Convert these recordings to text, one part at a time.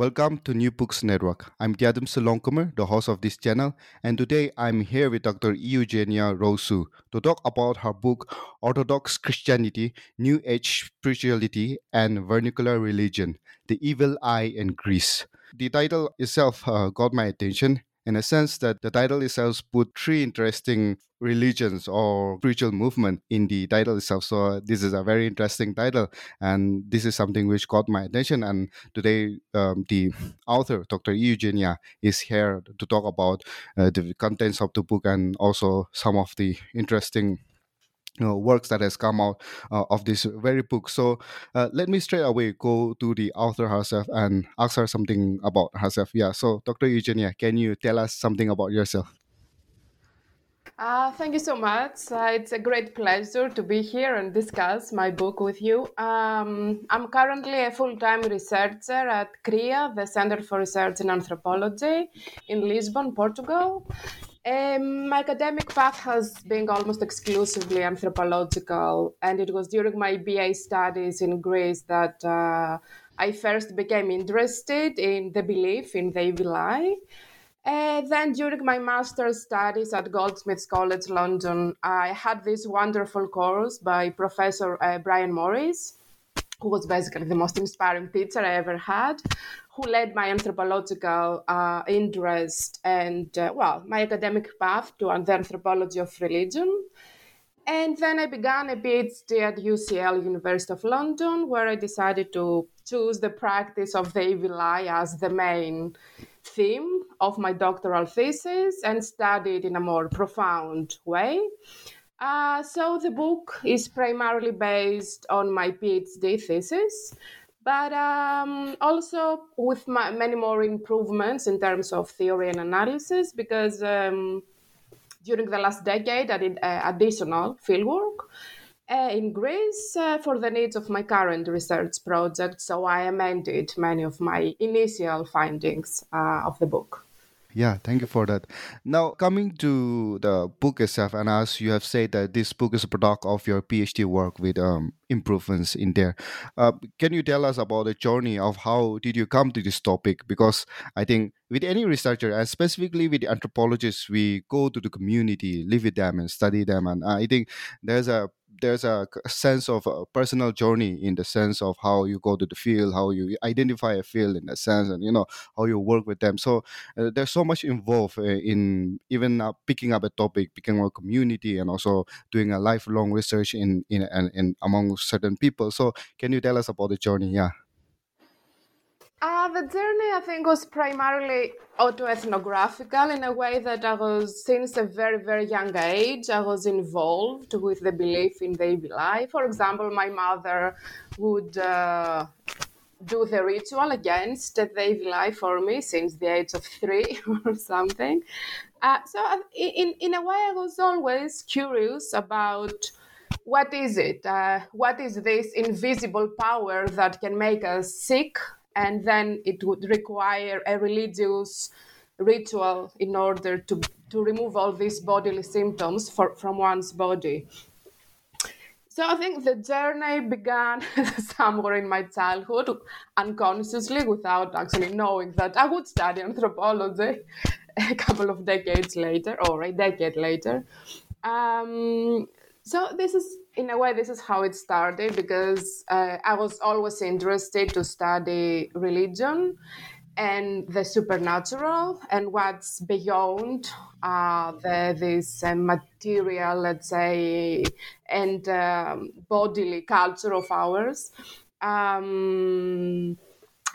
Welcome to New Books Network. I'm Diadem Salonkamer, the host of this channel, and today I'm here with Dr. Eugenia Roussou to talk about her book Orthodox Christianity, New Age Spirituality, and Vernacular Religion The Evil Eye in Greece. The title itself uh, got my attention in a sense that the title itself put three interesting religions or spiritual movement in the title itself. So this is a very interesting title and this is something which caught my attention. And today um, the author dr eugenia is here to talk about uh, the contents of the book and also some of the interesting you know, works that has come out uh, of this very book. So uh, let me straight away go to the author herself and ask her something about herself. Yeah. So Dr. Eugenia, can you tell us something about yourself? Uh, thank you so much. Uh, it's a great pleasure to be here and discuss my book with you. Um, I'm currently a full time researcher at CRIA, the Center for Research in Anthropology in Lisbon, Portugal. Um, my academic path has been almost exclusively anthropological, and it was during my BA studies in Greece that uh, I first became interested in the belief in the evil eye. Uh, then, during my master's studies at Goldsmiths College London, I had this wonderful course by Professor uh, Brian Morris, who was basically the most inspiring teacher I ever had, who led my anthropological uh, interest and, uh, well, my academic path to the anthropology of religion. And then I began a PhD at UCL, University of London, where I decided to choose the practice of the evil eye as the main theme of my doctoral thesis and studied in a more profound way. Uh, so the book is primarily based on my PhD thesis, but um, also with my, many more improvements in terms of theory and analysis because um, during the last decade I did uh, additional fieldwork uh, in Greece uh, for the needs of my current research project. So I amended many of my initial findings uh, of the book. Yeah, thank you for that. Now, coming to the book itself, and as you have said that this book is a product of your PhD work with um, improvements in there. Uh, can you tell us about the journey of how did you come to this topic? Because I think with any researcher, and specifically with anthropologists, we go to the community, live with them, and study them, and I think there's a there's a sense of a personal journey in the sense of how you go to the field, how you identify a field in a sense, and you know how you work with them. So uh, there's so much involved uh, in even uh, picking up a topic, picking up a community, and also doing a lifelong research in in, in, in among certain people. So can you tell us about the journey? Yeah. Uh, the journey, I think, was primarily autoethnographical in a way that I was, since a very, very young age, I was involved with the belief in the eye. For example, my mother would uh, do the ritual against the eye for me since the age of three or something. Uh, so, in, in a way, I was always curious about what is it? Uh, what is this invisible power that can make us sick and then it would require a religious ritual in order to, to remove all these bodily symptoms for, from one's body. So I think the journey began somewhere in my childhood, unconsciously, without actually knowing that I would study anthropology a couple of decades later, or a decade later. Um, so this is, in a way, this is how it started because uh, I was always interested to study religion and the supernatural and what's beyond uh, the, this uh, material, let's say, and um, bodily culture of ours. Um,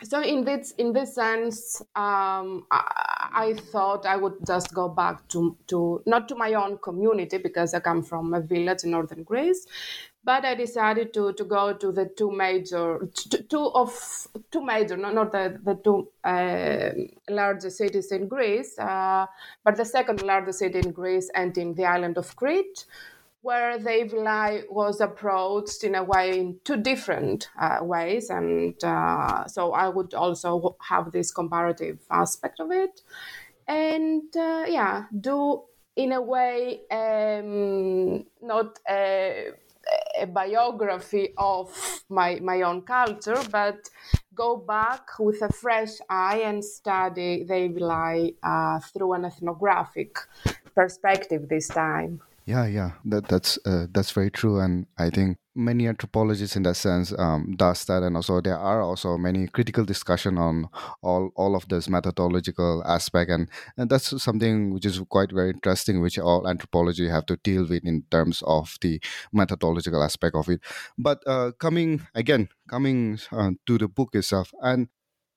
so in this in this sense, um, I, I, thought I would just go back to to not to my own community because I come from a village in northern Greece, but I decided to, to go to the two major, two of two major, not, not the, the two uh, largest cities in Greece, uh, but the second largest city in Greece and in the island of Crete, where the evil was approached in a way in two different uh, ways. And uh, so I would also have this comparative aspect of it. And uh, yeah, do in a way um, not a a biography of my, my own culture, but go back with a fresh eye and study the evil uh, through an ethnographic perspective this time. Yeah, yeah, that that's uh, that's very true, and I think many anthropologists in that sense um, does that, and also there are also many critical discussion on all all of this methodological aspect, and and that's something which is quite very interesting, which all anthropology have to deal with in terms of the methodological aspect of it. But uh, coming again, coming uh, to the book itself, and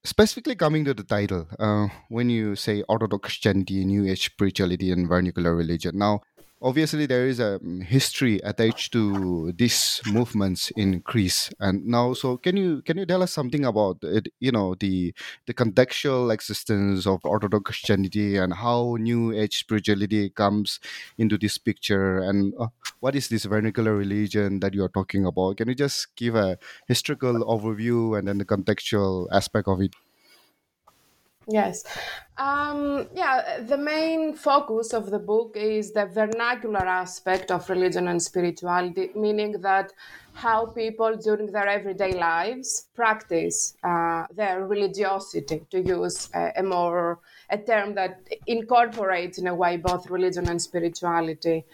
specifically coming to the title uh, when you say orthodox christianity new age spirituality and vernacular religion. Now obviously there is a mm, history attached to these movements in Greece. And now so can you can you tell us something about it you know the the contextual existence of orthodox Christianity and how new age spirituality comes into this picture? And uh, what is this vernacular religion that you are talking about? Can you just give a historical overview and then the contextual aspect of it Yes. Um, yeah, the main focus of the book is the vernacular aspect of religion and spirituality, meaning that how people during their everyday lives practice uh, their religiosity, to use a, a, more a term that incorporates in a way both religion and spirituality.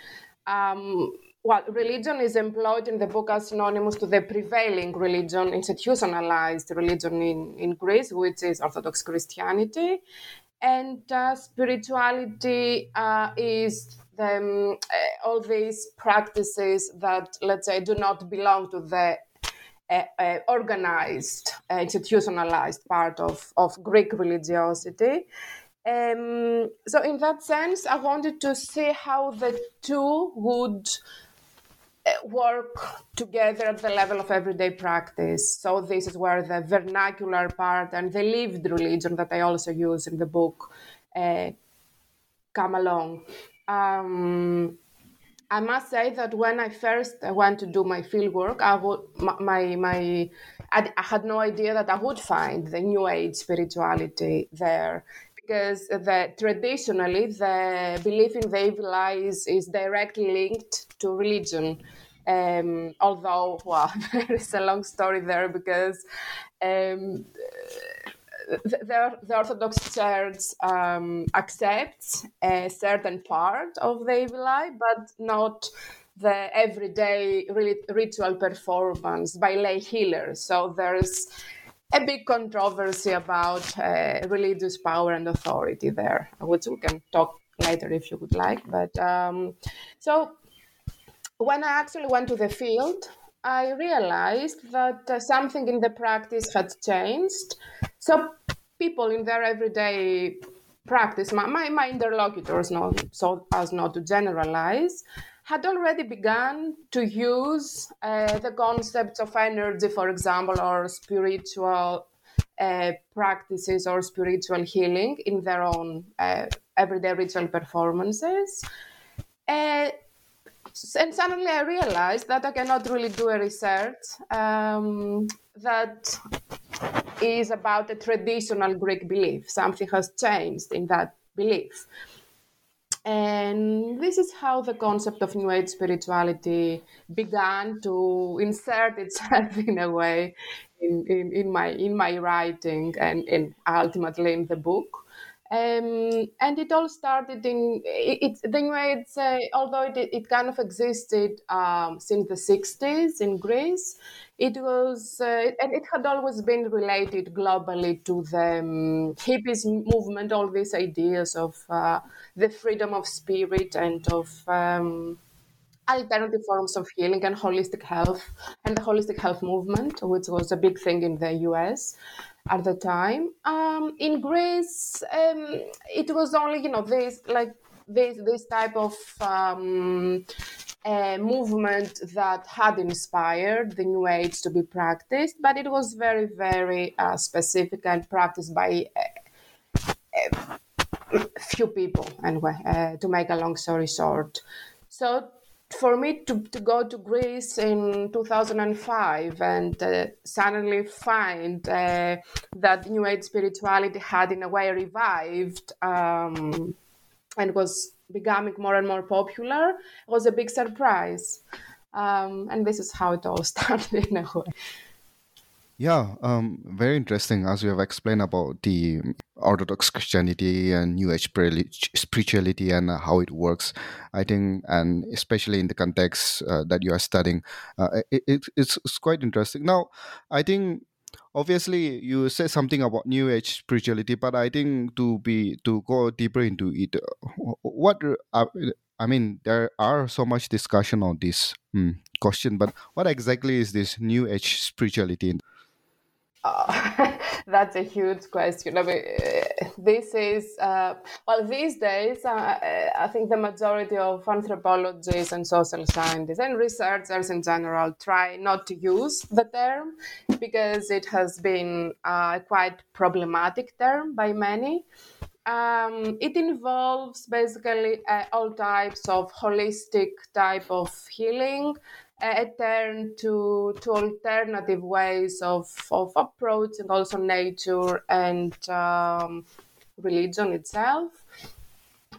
Um, well, religion is employed in the book as synonymous to the prevailing religion, institutionalized religion in, in Greece, which is Orthodox Christianity. And uh, spirituality uh, is the, um, uh, all these practices that, let's say, do not belong to the uh, uh, organized, uh, institutionalized part of, of Greek religiosity. Um, so, in that sense, I wanted to see how the two would work together at the level of everyday practice. So this is where the vernacular part and the lived religion that I also use in the book uh, come along. Um, I must say that when I first went to do my field work, I would my my I, had no idea that I would find the New Age spirituality there because the traditionally the belief in the evil eye is, is directly linked to religion. Um, although, well, there is a long story there because um, the, the, Orthodox Church um, accepts a certain part of the eye, but not the everyday ritual performance by lay healers. So there's a big controversy about uh, religious power and authority there, which we can talk later if you would like. But um, so when I actually went to the field, I realized that uh, something in the practice had changed. So people in their everyday practice, my, my, my interlocutors, not, so as not to generalize, had already begun to use uh, the concepts of energy, for example, or spiritual uh, practices or spiritual healing in their own uh, everyday ritual performances. And suddenly I realized that I cannot really do a research um, that is about a traditional Greek belief. Something has changed in that belief. And this is how the concept of New Age spirituality began to insert itself in a way in, in, in my in my writing and, and ultimately in the book. Um, and it all started in it, it New Age, uh, although it, it kind of existed um, since the 60s in Greece, it was uh, and it had always been related globally to the um, hippies movement, all these ideas of uh, the freedom of spirit and of um, alternative forms of healing and holistic health and the holistic health movement, which was a big thing in the US at the time. Um, in Greece, um, it was only you know this like this this type of um, movement that had inspired the New Age to be practiced, but it was very very uh, specific and practiced by. Uh, few people anyway uh, to make a long story short so for me to, to go to Greece in 2005 and uh, suddenly find uh, that New Age spirituality had, in a way, revived um, and was becoming more and more popular was a big surprise. Um, and this is how it all started in a way. Yeah, um, very interesting as you have explained about the Orthodox Christianity and New Age spirituality and uh, how it works. I think, and especially in the context uh, that you are studying, uh, it, it, it's, it's quite interesting. Now, I think obviously you said something about New Age spirituality, but I think to be to go deeper into it, uh, what uh, I mean, there are so much discussion on this mm, question, but what exactly is this New Age spirituality? That's a huge question. I mean, uh, this is, uh, well, these days, uh, uh, I think the majority of anthropologists and social scientists and researchers in general try not to use the term because it has been a quite problematic term by many. Um, it involves basically uh, all types of holistic type of healing a turn to to alternative ways of of approaching also nature and um, religion itself.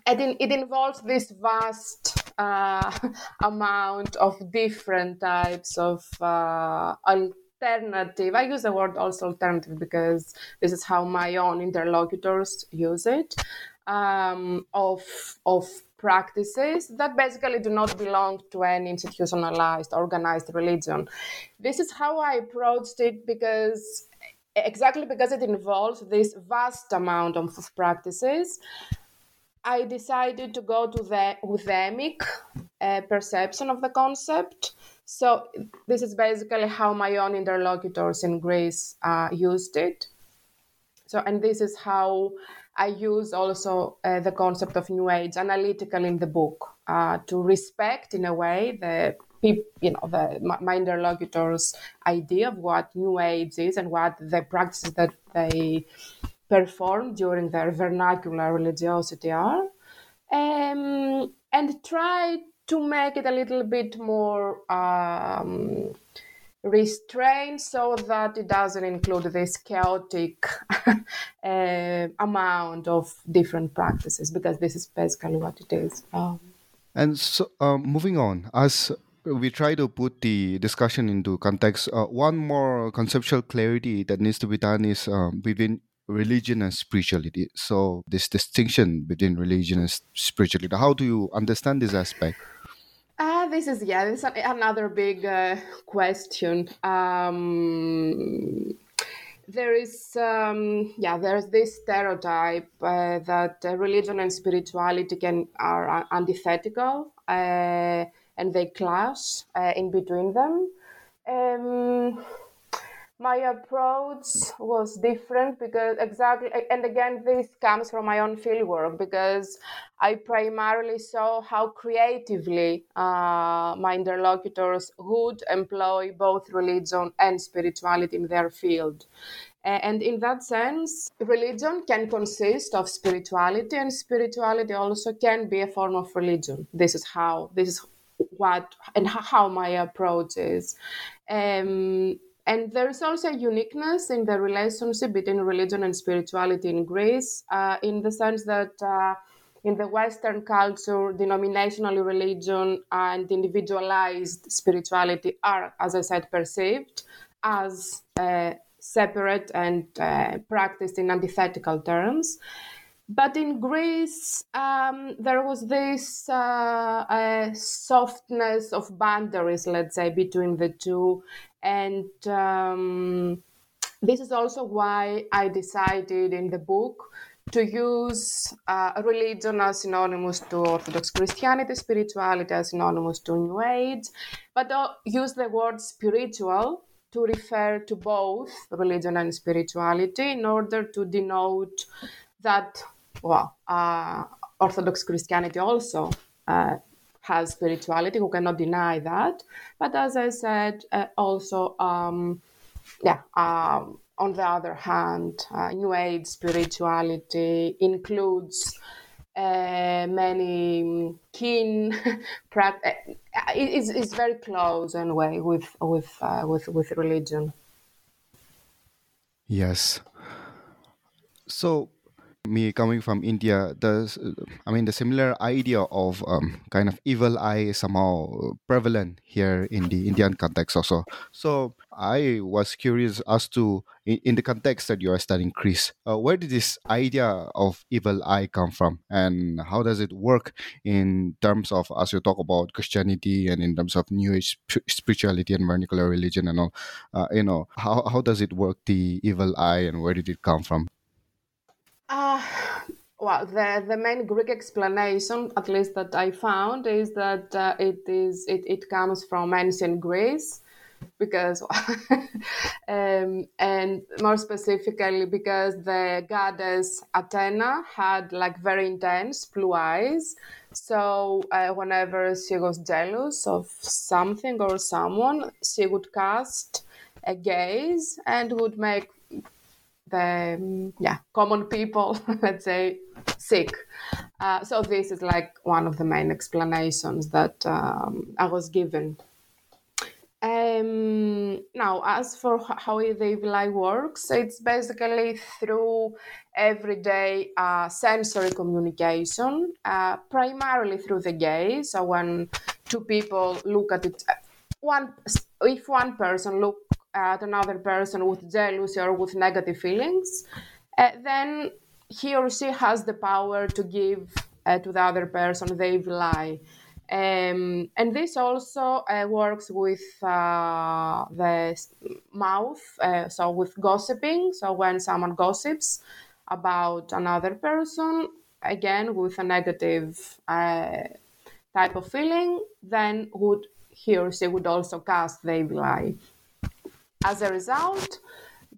And it, it involves this vast uh, amount of different types of uh, alternative. I use the word also alternative because this is how my own interlocutors use it. Um, of of practices that basically do not belong to any institutionalized, organized religion. This is how I approached it because exactly because it involves this vast amount of practices. I decided to go to the euthemic uh, perception of the concept. So this is basically how my own interlocutors in Greece uh, used it. So, and this is how I use also uh, the concept of New Age analytically in the book uh, to respect, in a way, the you know the my interlocutors' idea of what New Age is and what the practices that they perform during their vernacular religiosity are, um, and try to make it a little bit more. Um, restrained so that it doesn't include this chaotic uh, amount of different practices because this is basically what it is. Um, and so, um, moving on, as we try to put the discussion into context, uh, one more conceptual clarity that needs to be done is um, between religion and spirituality. So, this distinction between religion and spirituality, how do you understand this aspect? This is yeah, this is another big uh, question. Um, there is um, yeah, there's this stereotype uh, that uh, religion and spirituality can are antithetical uh, and they clash uh, in between them. Um, my approach was different because exactly and again this comes from my own fieldwork because i primarily saw how creatively uh, my interlocutors would employ both religion and spirituality in their field. And in that sense religion can consist of spirituality and spirituality also can be a form of religion. This is how this is what and how my approach is. Um, and there is also a uniqueness in the relationship between religion and spirituality in Greece, uh, in the sense that uh, in the Western culture, denominational religion and individualized spirituality are, as I said, perceived as uh, separate and uh, practiced in antithetical terms. But in Greece, um, there was this uh, softness of boundaries, let's say, between the two. And um, this is also why I decided in the book to use uh, religion as synonymous to Orthodox Christianity, spirituality as synonymous to New Age, but use the word spiritual to refer to both religion and spirituality in order to denote that well, uh, Orthodox Christianity also uh, has spirituality. who cannot deny that. But as I said, uh, also, um, yeah. Um, on the other hand, uh, New Age spirituality includes uh, many keen practice. It's, it's very close in a way with with uh, with with religion. Yes. So me coming from India, the I mean the similar idea of um, kind of evil eye is somehow prevalent here in the Indian context also. So I was curious as to in, in the context that you are studying Greece, uh, where did this idea of evil eye come from, and how does it work in terms of as you talk about Christianity and in terms of New Age spirituality and vernacular religion and all, uh, you know how how does it work the evil eye and where did it come from? Uh, well, the, the main Greek explanation, at least that I found, is that uh, it is it, it comes from ancient Greece, because um, and more specifically because the goddess Athena had like very intense blue eyes. So uh, whenever she was jealous of something or someone, she would cast a gaze and would make the yeah common people let's say sick. Uh, so this is like one of the main explanations that um, i was given. Um, now as for how the eye works it's basically through everyday uh, sensory communication uh, primarily through the gaze. So when two people look at it one if one person look at another person with jealousy or with negative feelings, uh, then he or she has the power to give uh, to the other person the evil eye. Um, and this also uh, works with uh, the mouth, uh, so with gossiping. So when someone gossips about another person, again with a negative uh, type of feeling, then would he or she would also cast the evil eye. As a result,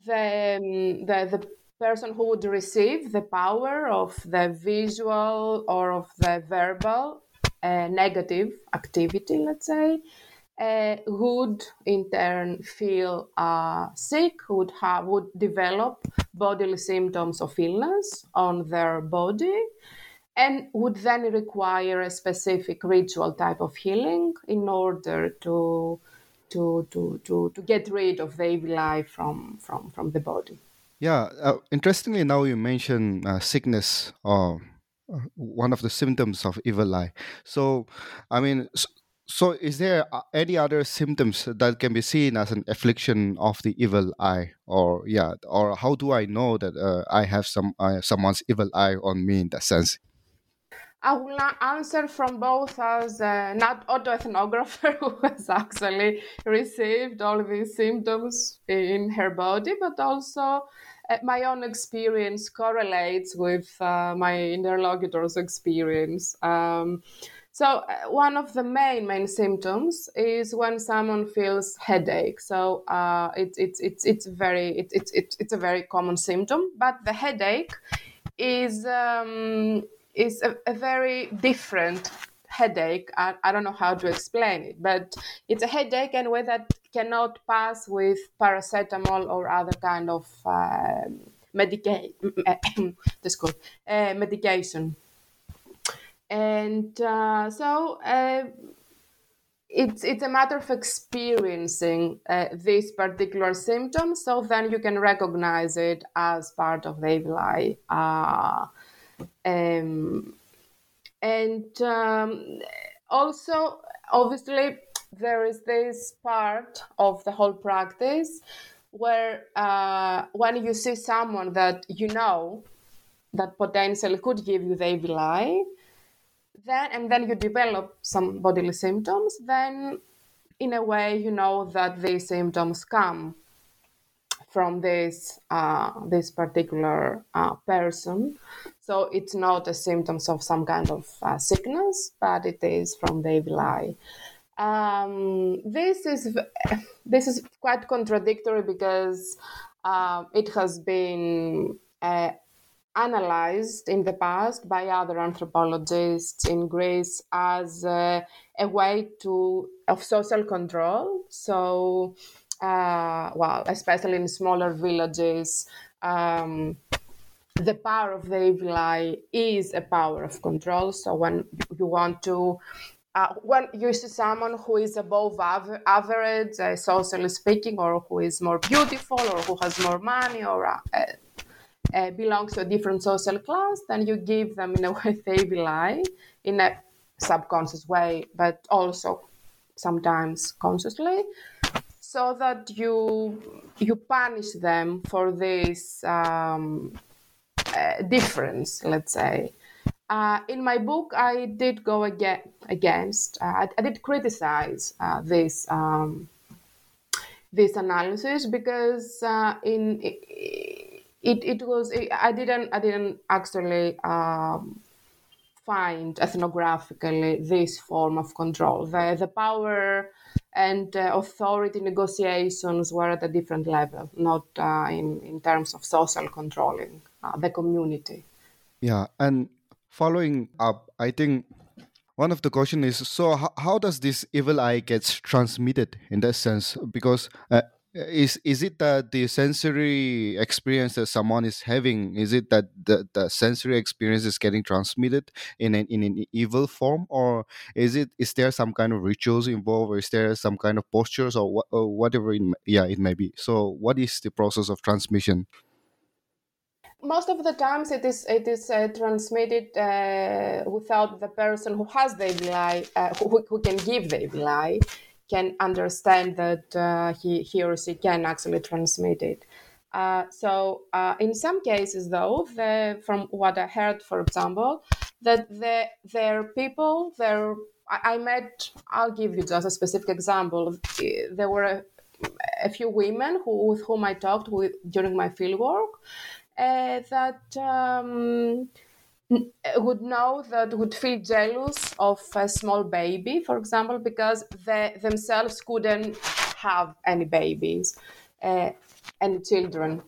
the, um, the, the person who would receive the power of the visual or of the verbal uh, negative activity, let's say, uh, would in turn feel uh, sick, would have would develop bodily symptoms of illness on their body, and would then require a specific ritual type of healing in order to to to to to get rid of the evil eye from from from the body. Yeah, uh, interestingly, now you mention uh, sickness or uh, one of the symptoms of evil eye. So, I mean, so is there uh, any other symptoms that can be seen as an affliction of the evil eye, or yeah, or how do I know that uh, I have some someone's evil eye on me in that sense? I will answer from both as a not autoethnographer who has actually received all these symptoms in her body, but also uh, my own experience correlates with uh, my interlocutor's experience. Um, so uh, one of the main main symptoms is when someone feels headache. So uh, it's it's it's it's very it's it's it's a very common symptom, but the headache is. Um, is a, a very different headache. I, I, don't know how to explain it, but it's a headache and way that cannot pass with paracetamol or other kind of uh, medica- uh, medication. And uh, so uh, it's it's a matter of experiencing uh, this particular symptom, so then you can recognize it as part of the. Uh, um, and um, also, obviously, there is this part of the whole practice where uh, when you see someone that you know that potentially could give you the evil eye, then and then you develop some bodily symptoms, then in a way you know that these symptoms come from this uh, this particular uh, person. So it's not a symptoms of some kind of uh, sickness, but it is from the evil eye. Um, this is this is quite contradictory because uh, it has been uh, analyzed in the past by other anthropologists in Greece as uh, a way to of social control. So, uh, well, especially in smaller villages. Um, the power of the evil eye is a power of control. So when you want to uh, when you see someone who is above av- average, uh, socially speaking, or who is more beautiful, or who has more money, or uh, uh belongs to a different social class, then you give them in a way the evil eye in a subconscious way, but also sometimes consciously, so that you you punish them for this um, uh, difference, let's say. Uh, in my book, I did go again, against, uh, I, I, did criticize uh, this um, this analysis because uh, in it, it was I didn't I didn't actually um, find ethnographically this form of control. The the power and uh, authority negotiations were at a different level, not uh, in in terms of social controlling the community. Yeah, and following up, I think one of the question is so how, how does this evil eye gets transmitted in that sense? Because uh, is is it that the sensory experience that someone is having is it that the, the sensory experience is getting transmitted in an, in an evil form? Or is it is there some kind of rituals involved or is there some kind of postures or, what, or whatever it, yeah it may be? So what is the process of transmission? Most of the times it is it is uh, transmitted uh, without the person who has the evil eye, uh, who, who can give the evil eye, can understand that uh, he, he or she can actually transmit it. Uh, so uh, in some cases, though, the, from what I heard, for example, that the, there people, there I, I met, I'll give you just a specific example. There were a, a few women who, with whom I talked with during my fieldwork uh, that um, would know that would feel jealous of a small baby, for example, because they themselves couldn't have any babies, uh, any children.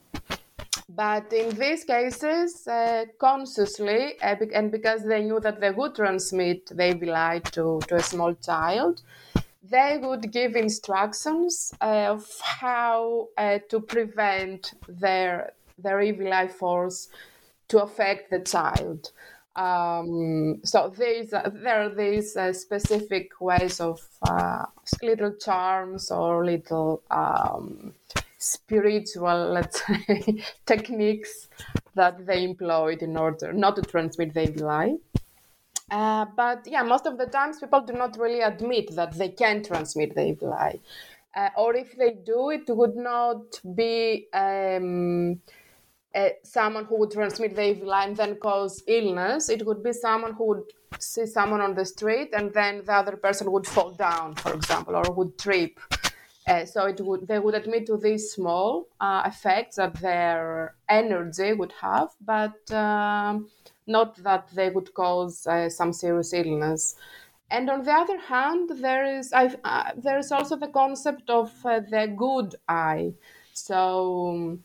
But in these cases, uh, consciously, uh, and because they knew that they would transmit the evil eye to, to a small child, they would give instructions uh, of how uh, to prevent their their evil eye force to affect the child. Um, so there are these uh, specific ways of uh, little charms or little um, spiritual, let's say, techniques that they employed in order not to transmit the evil eye. Uh, but yeah, most of the times people do not really admit that they can transmit the evil eye. Uh, or if they do, it would not be um, uh, someone who would transmit the evil eye and then cause illness. It would be someone who would see someone on the street and then the other person would fall down, for example, or would trip. Uh, so it would they would admit to these small uh, effects that their energy would have, but um, not that they would cause uh, some serious illness. And on the other hand, there is uh, there is also the concept of uh, the good eye. So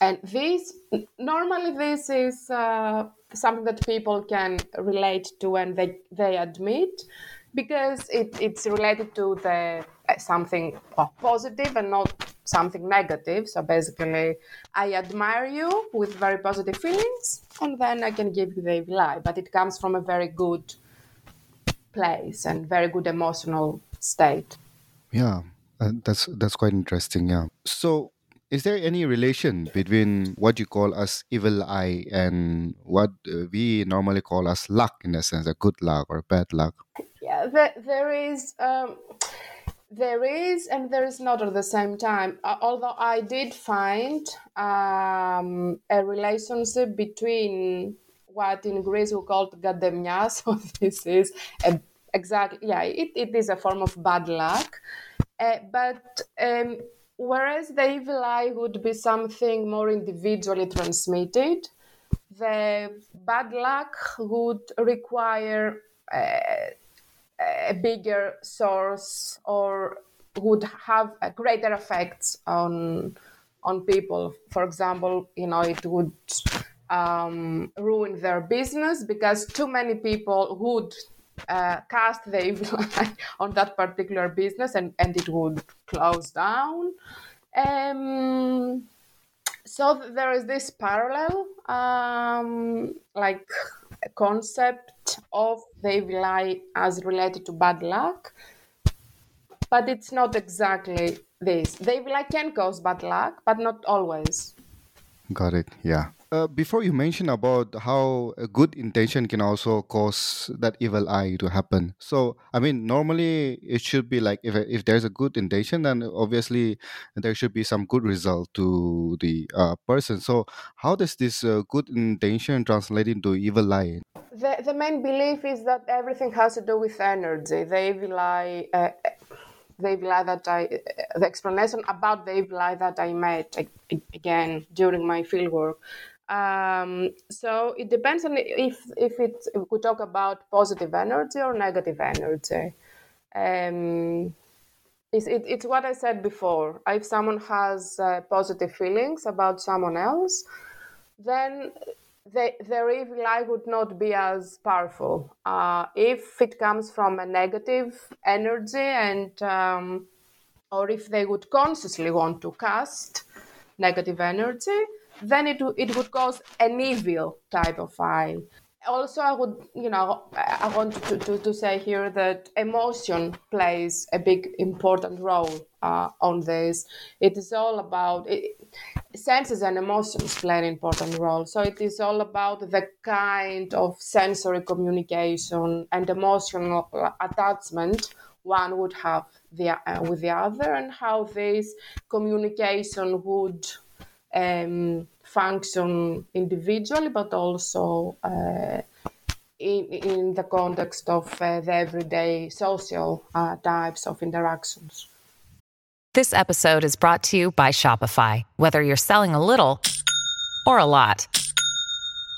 and this normally this is uh, something that people can relate to and they, they admit because it, it's related to the uh, something positive and not something negative so basically i admire you with very positive feelings and then i can give you the lie but it comes from a very good place and very good emotional state. Yeah, uh, that's that's quite interesting. Yeah. So, is there any relation between what you call as evil eye and what uh, we normally call as luck, in a sense, a good luck or bad luck? Yeah, there, there is. Um, there is and there is not at the same time. Although I did find um, a relationship between what in Greece we call gademia. So this is a, exactly yeah, it, it is a form of bad luck. Uh, but um, whereas the evil eye would be something more individually transmitted, the bad luck would require. Uh, a bigger source or would have a greater effects on on people. For example, you know, it would um, ruin their business because too many people would uh, cast the evil eye on that particular business and, and it would close down. Um, so there is this parallel, um, like concept of eye as related to bad luck, but it's not exactly this. Eye can cause bad luck, but not always. Got it. Yeah. Uh, before you mention about how a good intention can also cause that evil eye to happen. So, I mean, normally it should be like if if there's a good intention, then obviously there should be some good result to the uh, person. So, how does this uh, good intention translate into evil eye? The, the main belief is that everything has to do with energy. The evil eye, uh, the evil eye that I, the explanation about the evil eye that I met again during my fieldwork. Um, so it depends on if if it if we talk about positive energy or negative energy. Um, it's, it, it's what I said before. If someone has uh, positive feelings about someone else, then the, their evil eye would not be as powerful. Uh, if it comes from a negative energy and um, or if they would consciously want to cast negative energy, then it, it would cause an evil type of eye. Also, I would, you know, I want to, to, to say here that emotion plays a big important role uh, on this. It is all about it, senses and emotions play an important role. So it is all about the kind of sensory communication and emotional attachment one would have the, uh, with the other, and how this communication would um, function individually, but also uh, in, in the context of uh, the everyday social uh, types of interactions. This episode is brought to you by Shopify. Whether you're selling a little or a lot,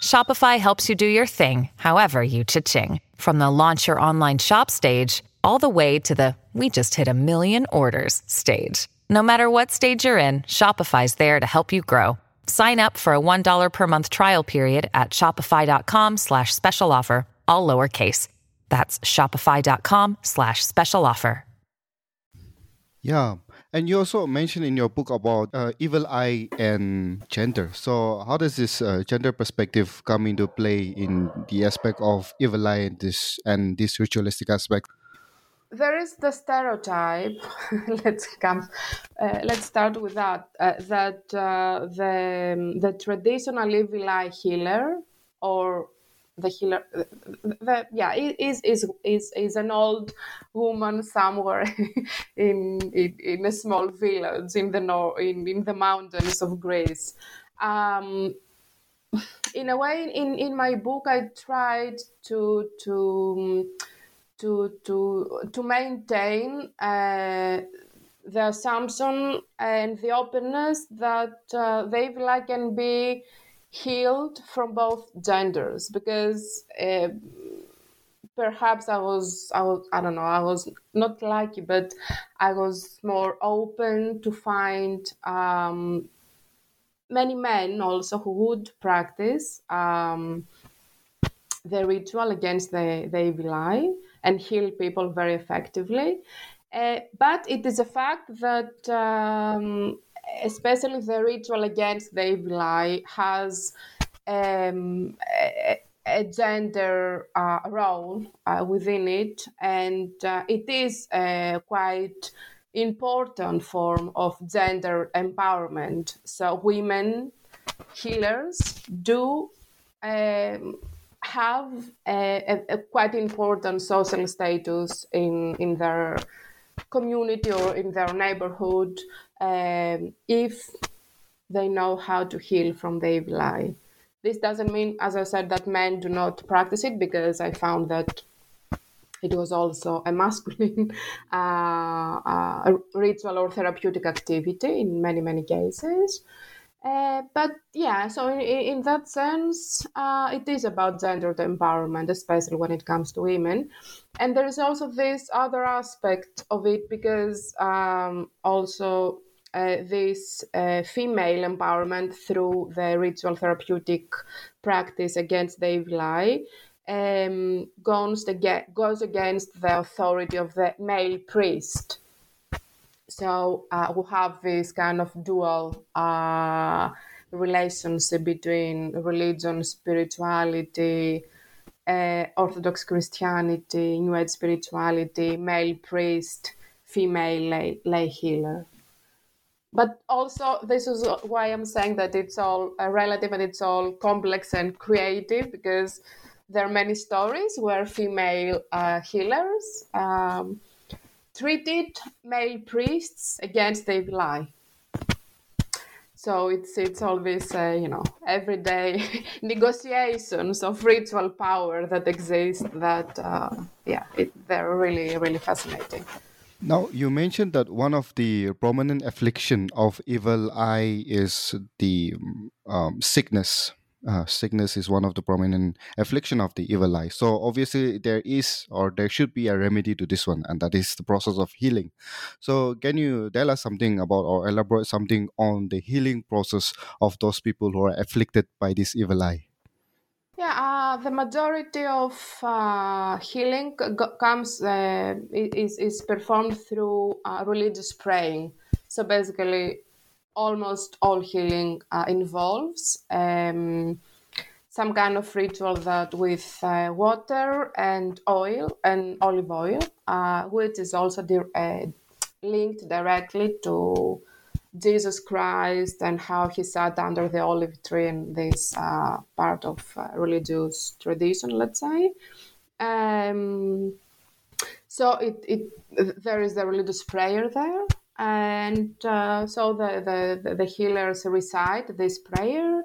Shopify helps you do your thing, however you cha-ching. From the launch your online shop stage, all the way to the we just hit a million orders stage. No matter what stage you're in, Shopify's there to help you grow. Sign up for a $1 per month trial period at shopify.com slash special offer, all lowercase. That's shopify.com slash special offer. Yeah. And you also mentioned in your book about uh, evil eye and gender. So, how does this uh, gender perspective come into play in the aspect of evil eye and this and this ritualistic aspect? There is the stereotype. let's come. Uh, let's start with that. Uh, that uh, the the traditional eye healer or the healer, the, the, yeah, is is is is an old woman somewhere in, in in a small village in the north in, in the mountains of Greece. Um, in a way, in, in my book, I tried to to to to to maintain uh, the assumption and the openness that uh, they like can be healed from both genders because uh, perhaps I was I was I don't know I was not lucky but I was more open to find um, many men also who would practice um, the ritual against the, the evil eye and heal people very effectively. Uh, but it is a fact that, um, especially the ritual against the evil eye, has um, a, a gender uh, role uh, within it, and uh, it is a quite important form of gender empowerment. So women healers do um, have a, a, a, quite important social status in in their community or in their neighborhood um, if they know how to heal from the evil eye. This doesn't mean, as I said, that men do not practice it because I found that it was also a masculine uh, uh, ritual or therapeutic activity in many, many cases. Uh, but yeah, so in, in that sense, uh, it is about gender empowerment, especially when it comes to women. And there is also this other aspect of it because um, also uh, this uh, female empowerment through the ritual therapeutic practice against the evil um, goes against the authority of the male priest. So uh, we have this kind of dual uh, relationship between religion, spirituality, uh, Orthodox Christianity, New Age spirituality, male priest, female lay, lay healer. But also this is why i'm saying that it's all uh, relative and it's all complex and creative because there are many stories where female uh, healers um, treated male priests against the evil eye so it's it's always uh, you know everyday negotiations of ritual power that exist that uh, yeah it, they're really really fascinating now, you mentioned that one of the prominent affliction of evil eye is the um, sickness. Uh, sickness is one of the prominent affliction of the evil eye. So obviously there is or there should be a remedy to this one, and that is the process of healing. So can you tell us something about or elaborate something on the healing process of those people who are afflicted by this evil eye? Yeah, uh, the majority of uh, healing comes uh, is is performed through uh, religious praying. So basically, almost all healing uh, involves um, some kind of ritual that with uh, water and oil and olive oil, which is also di- linked directly to Jesus Christ and how he sat under the olive tree in this uh, part of uh, religious tradition, let's say. Um, so it, it there is a religious prayer there, and uh, so the, the the healers recite this prayer.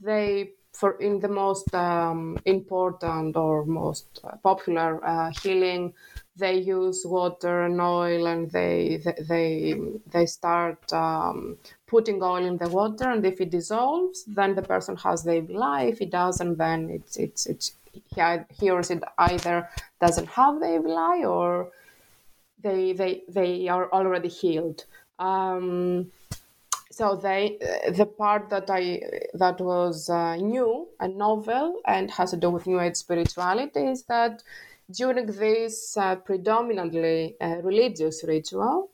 They for in the most um, important or most popular uh, healing they use water and oil and they they they start um, putting oil in the water and if it dissolves then the person has the life if it doesn't then it's it's it's he or it either doesn't have the eye or they they they are already healed um, so they the part that i that was uh, new and novel and has to do with new age spirituality is that during this uh, predominantly uh, religious ritual,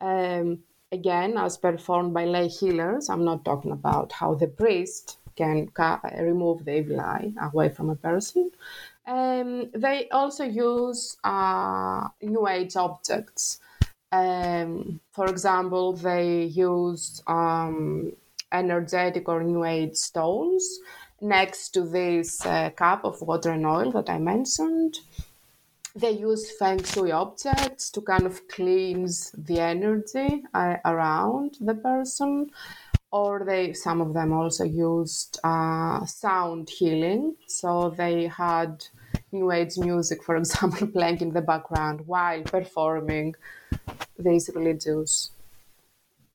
um, again, as performed by lay healers, I'm not talking about how the priest can ca- remove the evil eye away from a person. Um, they also use uh, New Age objects. Um, for example, they use um, energetic or New Age stones next to this uh, cup of water and oil that I mentioned. They use feng shui objects to kind of cleanse the energy uh, around the person, or they some of them also used uh, sound healing. So they had new age music, for example, playing in the background while performing this religious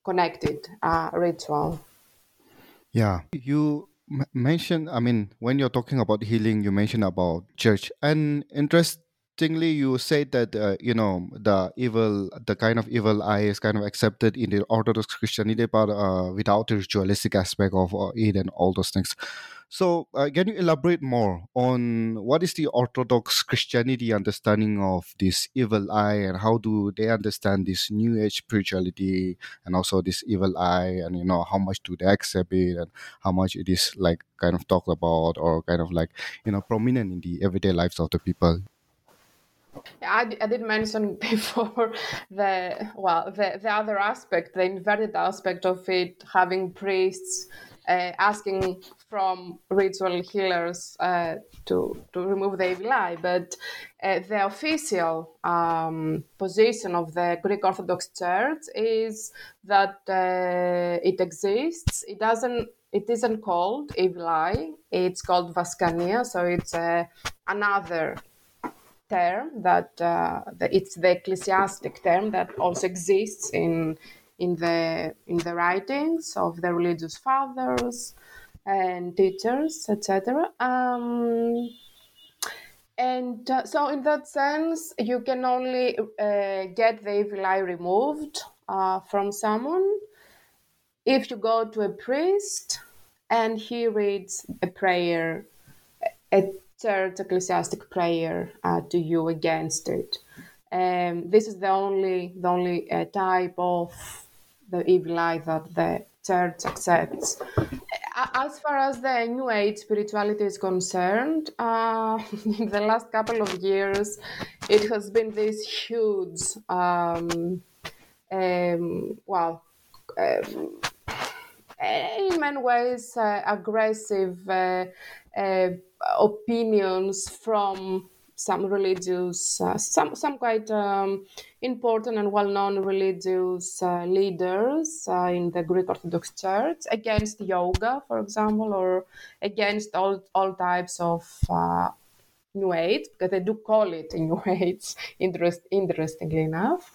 connected uh, ritual. Yeah, you mentioned, I mean, when you're talking about healing, you mentioned about church. And interestingly, you say that, uh, you know, the evil, the kind of evil eye is kind of accepted in the Orthodox Christianity, but uh, without the ritualistic aspect of uh, it and all those things. So, uh, can you elaborate more on what is the Orthodox Christianity understanding of this evil eye, and how do they understand this New Age spirituality, and also this evil eye, and you know how much do they accept it, and how much it is like kind of talked about or kind of like you know prominent in the everyday lives of the people? I, I did mention before the well the, the other aspect, the inverted aspect of it having priests uh, asking from ritual healers uh, to to remove the evil eye, but uh, the official um, position of the Greek Orthodox Church is that uh, it exists. It doesn't. It isn't called evil eye. It's called vaskania. So it's uh, another term that, uh, that it's the ecclesiastic term that also exists in in the in the writings of the religious fathers and teachers, etc. Um, and uh, so, in that sense, you can only uh, get the evil eye removed uh, from someone if you go to a priest and he reads a prayer, a church ecclesiastic prayer uh, to you against it. Um, this is the only the only uh, type of the evil eye that the church accepts. As far as the New Age spirituality is concerned, uh, in the last couple of years, it has been this huge, um, um, well, um, in many ways, uh, aggressive uh, uh opinions from some religious, uh, some some quite um, important and well-known religious uh, leaders uh, in the Greek Orthodox Church against yoga, for example, or against all all types of New Age, because they do call it New Age. Interest, interestingly enough.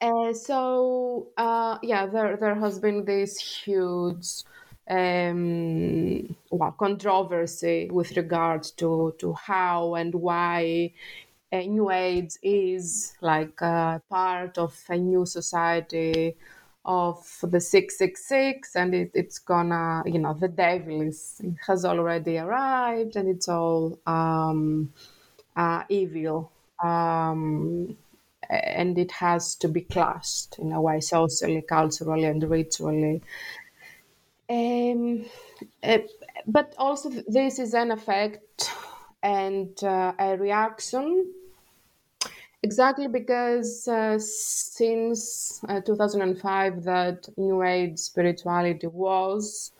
Uh, so uh, yeah, there there has been this huge um, well, controversy with regard to, to how and why a New Age is like a part of a new society of the 666 and it, it's gonna you know the devil is has already arrived and it's all um, uh, evil um, and it has to be classed in a way socially culturally and ritually. Um, uh, but also, this is an effect and uh, a reaction exactly because uh, since uh, 2005 that new age spirituality was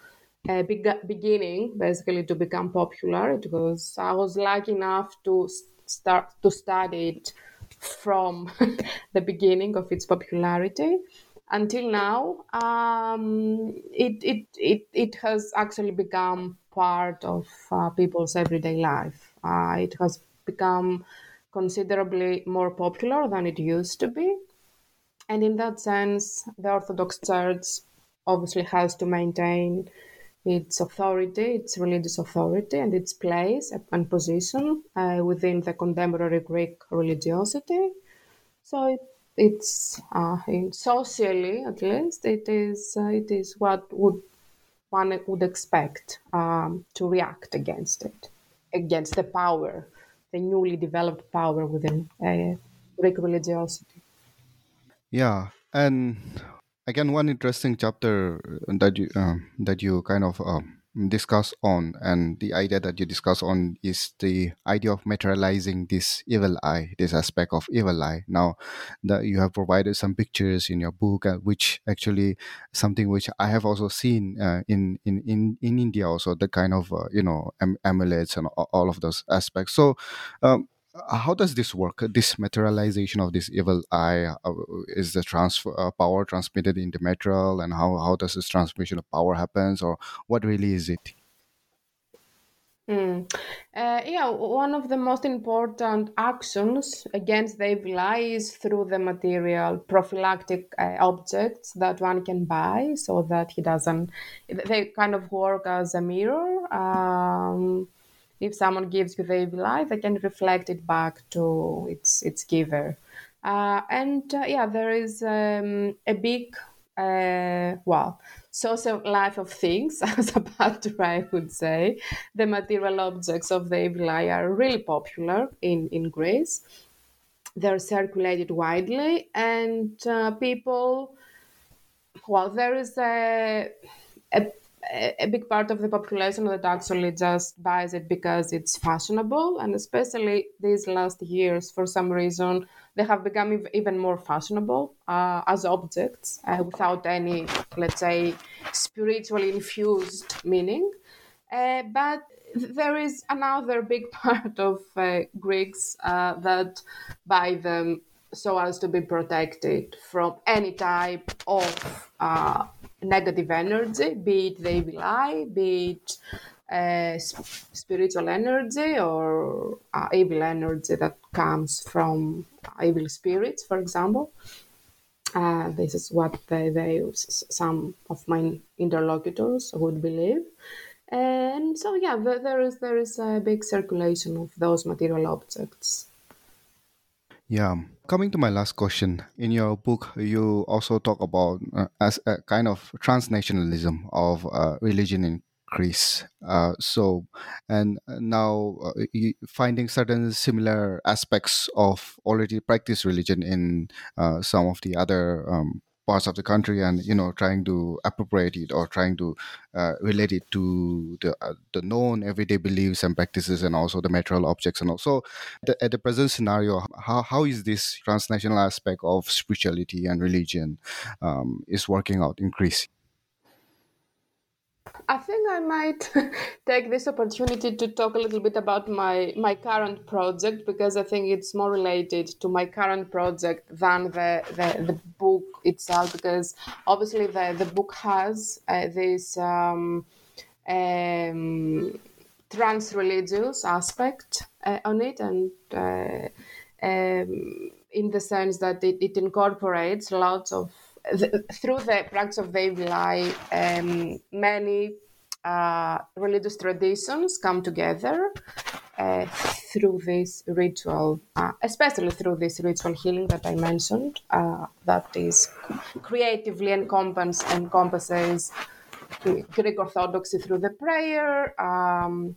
uh, beginning basically to become popular it was i was lucky enough to start to study it from the beginning of its popularity until now, um, it, it, it, it has actually become part of uh, people's everyday life. Uh, it has become considerably more popular than it used to be. And in that sense, the Orthodox Church obviously has to maintain its authority, its religious authority, and its place and position uh, within the contemporary Greek religiosity. So it it's uh, socially at least it is uh, it is what would one would expect um, to react against it against the power the newly developed power within uh, Greek religiosity yeah and again one interesting chapter that you um, that you kind of um, discuss on and the idea that you discuss on is the idea of materializing this evil eye this aspect of evil eye. Now that you have provided some pictures in your book uh, which actually something which i have also seen uh, in, in in in india also the kind of uh, you know am- amulets and all of those aspects. So um, how does this work this materialization of this evil eye uh, is the transfer uh, power transmitted in the material and how, how does this transmission of power happens or what really is it Mm. Uh, yeah, one of the most important actions against the evil eye is through the material prophylactic uh, objects that one can buy so that he doesn't, they kind of work as a mirror. Um, if someone gives you the eye, they can reflect it back to its its giver. Uh, and uh, yeah, there is um, a big uh, well, social life of things, as a I would say, the material objects of the evil are really popular in, in Greece. They're circulated widely, and uh, people, well, there is a, a a big part of the population that actually just buys it because it's fashionable and especially these last years for some reason they have become even more fashionable uh, as objects uh, without any let's say spiritually infused meaning. Uh, but there is another big part of uh, greeks uh, that buy them so as to be protected from any type of uh, negative energy, be it the evil eye, be it uh, spiritual energy or uh, evil energy that comes from evil spirits, for example. Uh, this is what they, they, some of my interlocutors would believe. And so, yeah, there is there is a big circulation of those material objects. Yeah. Coming to my last question, in your book, you also talk about uh, as a kind of transnationalism of uh, religion in Greece. Uh, so, and now uh, finding certain similar aspects of already practiced religion in uh, some of the other um, parts of the country and you know trying to appropriate it or trying to uh, relate it to the uh, the known everyday beliefs and practices and also the material objects and also the, at the present scenario how, how is this transnational aspect of spirituality and religion um, is working out in Greece I think I might take this opportunity to talk a little bit about my, my current project because I think it's more related to my current project than the, the, the book itself. Because obviously, the, the book has uh, this um, um, trans religious aspect uh, on it, and uh, um, in the sense that it, it incorporates lots of through the practice of evil eye, um, many uh, religious traditions come together uh, through this ritual, uh, especially through this ritual healing that I mentioned, uh, that is creatively encompass, encompasses Greek Orthodoxy through the prayer. Um,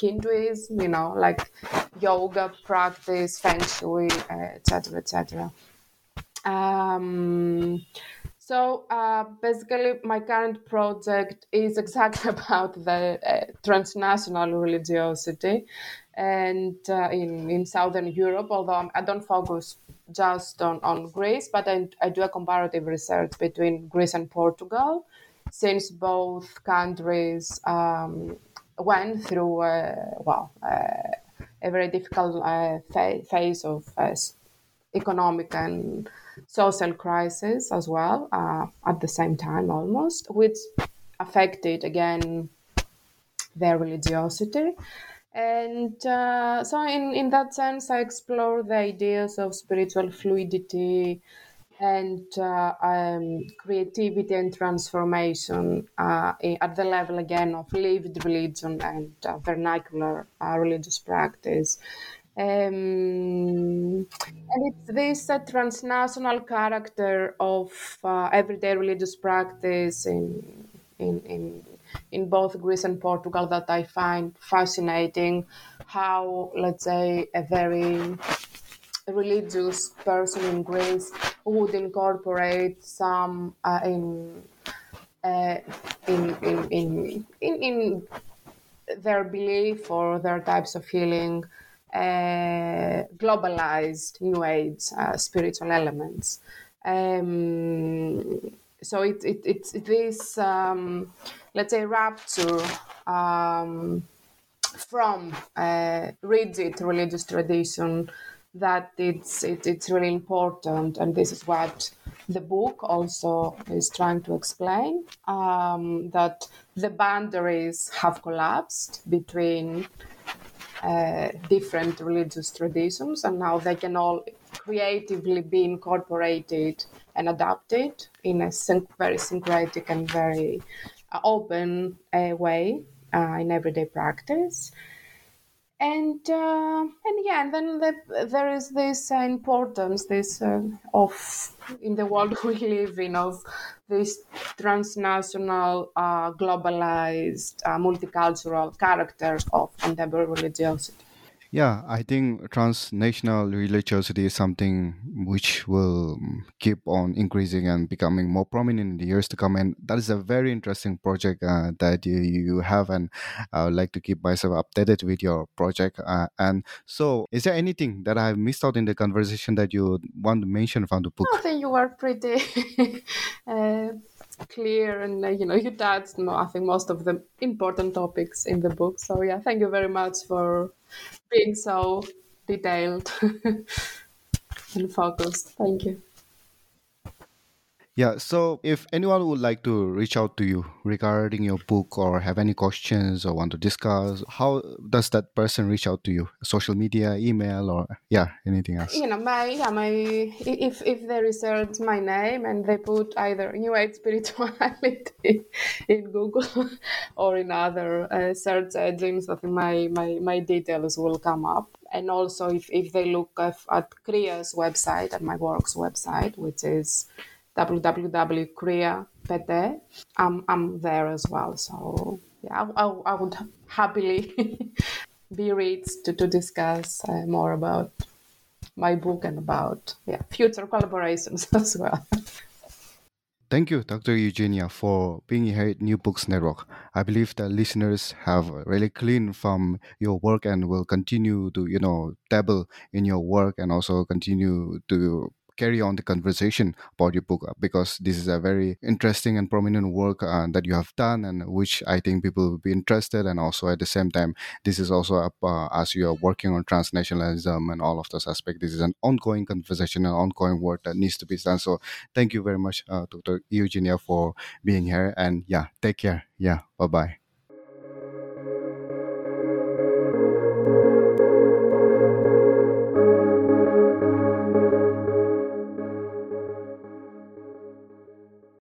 Hinduism, you know, like yoga practice, feng shui, etc., uh, etc. Um, so uh, basically, my current project is exactly about the uh, transnational religiosity, and uh, in in Southern Europe. Although I don't focus just on, on Greece, but I, I do a comparative research between Greece and Portugal, since both countries um, went through uh, well uh, a very difficult uh, phase of economic and social crisis as well uh, at the same time almost, which affected again their religiosity. And uh, so, in, in that sense, I explore the ideas of spiritual fluidity and uh, um, creativity and transformation uh, at the level again of lived religion and uh, vernacular uh, religious practice. Um, and it's this uh, transnational character of uh, everyday religious practice in, in, in, in both Greece and Portugal that I find fascinating. How, let's say, a very religious person in Greece would incorporate some uh, in, uh, in, in, in, in, in their belief or their types of healing globalized New Age uh, spiritual elements. Um, so it, it, it's this, um, let's say, rapture um, from a rigid religious tradition that it's, it, it's really important. And this is what the book also is trying to explain um, that the boundaries have collapsed between uh, different religious traditions, and now they can all creatively be incorporated and adapted in a very syncretic and very uh, open uh, way uh, in everyday practice. And uh, and yeah, and then the, there is this uh, importance, this uh, of in the world we live in of this transnational, uh, globalized, uh, multicultural character of contemporary religiosity. Yeah, I think transnational religiosity is something which will keep on increasing and becoming more prominent in the years to come. And that is a very interesting project uh, that you, you have. And I would like to keep myself updated with your project. Uh, and so, is there anything that I've missed out in the conversation that you want to mention from the book? I think you were pretty. uh, clear and uh, you know you touched I think most of the important topics in the book. So yeah, thank you very much for being so detailed and focused. Thank you. Yeah, so if anyone would like to reach out to you regarding your book or have any questions or want to discuss, how does that person reach out to you? Social media, email, or yeah, anything else? You know, my yeah, my if if they research my name and they put either New Age spirituality in Google or in other uh, search engines, I think my my my details will come up. And also, if if they look at, at CRIA's website, at my work's website, which is www.cria.pt. I'm, I'm there as well. So yeah, I, I, I would happily be reached to, to discuss uh, more about my book and about yeah future collaborations as well. Thank you, Dr. Eugenia, for being here at New Books Network. I believe that listeners have really gleaned from your work and will continue to, you know, dabble in your work and also continue to carry on the conversation about your book uh, because this is a very interesting and prominent work uh, that you have done and which I think people will be interested and also at the same time this is also uh, as you are working on transnationalism and all of those aspects this is an ongoing conversation and ongoing work that needs to be done so thank you very much uh, Dr. Eugenia for being here and yeah take care yeah bye bye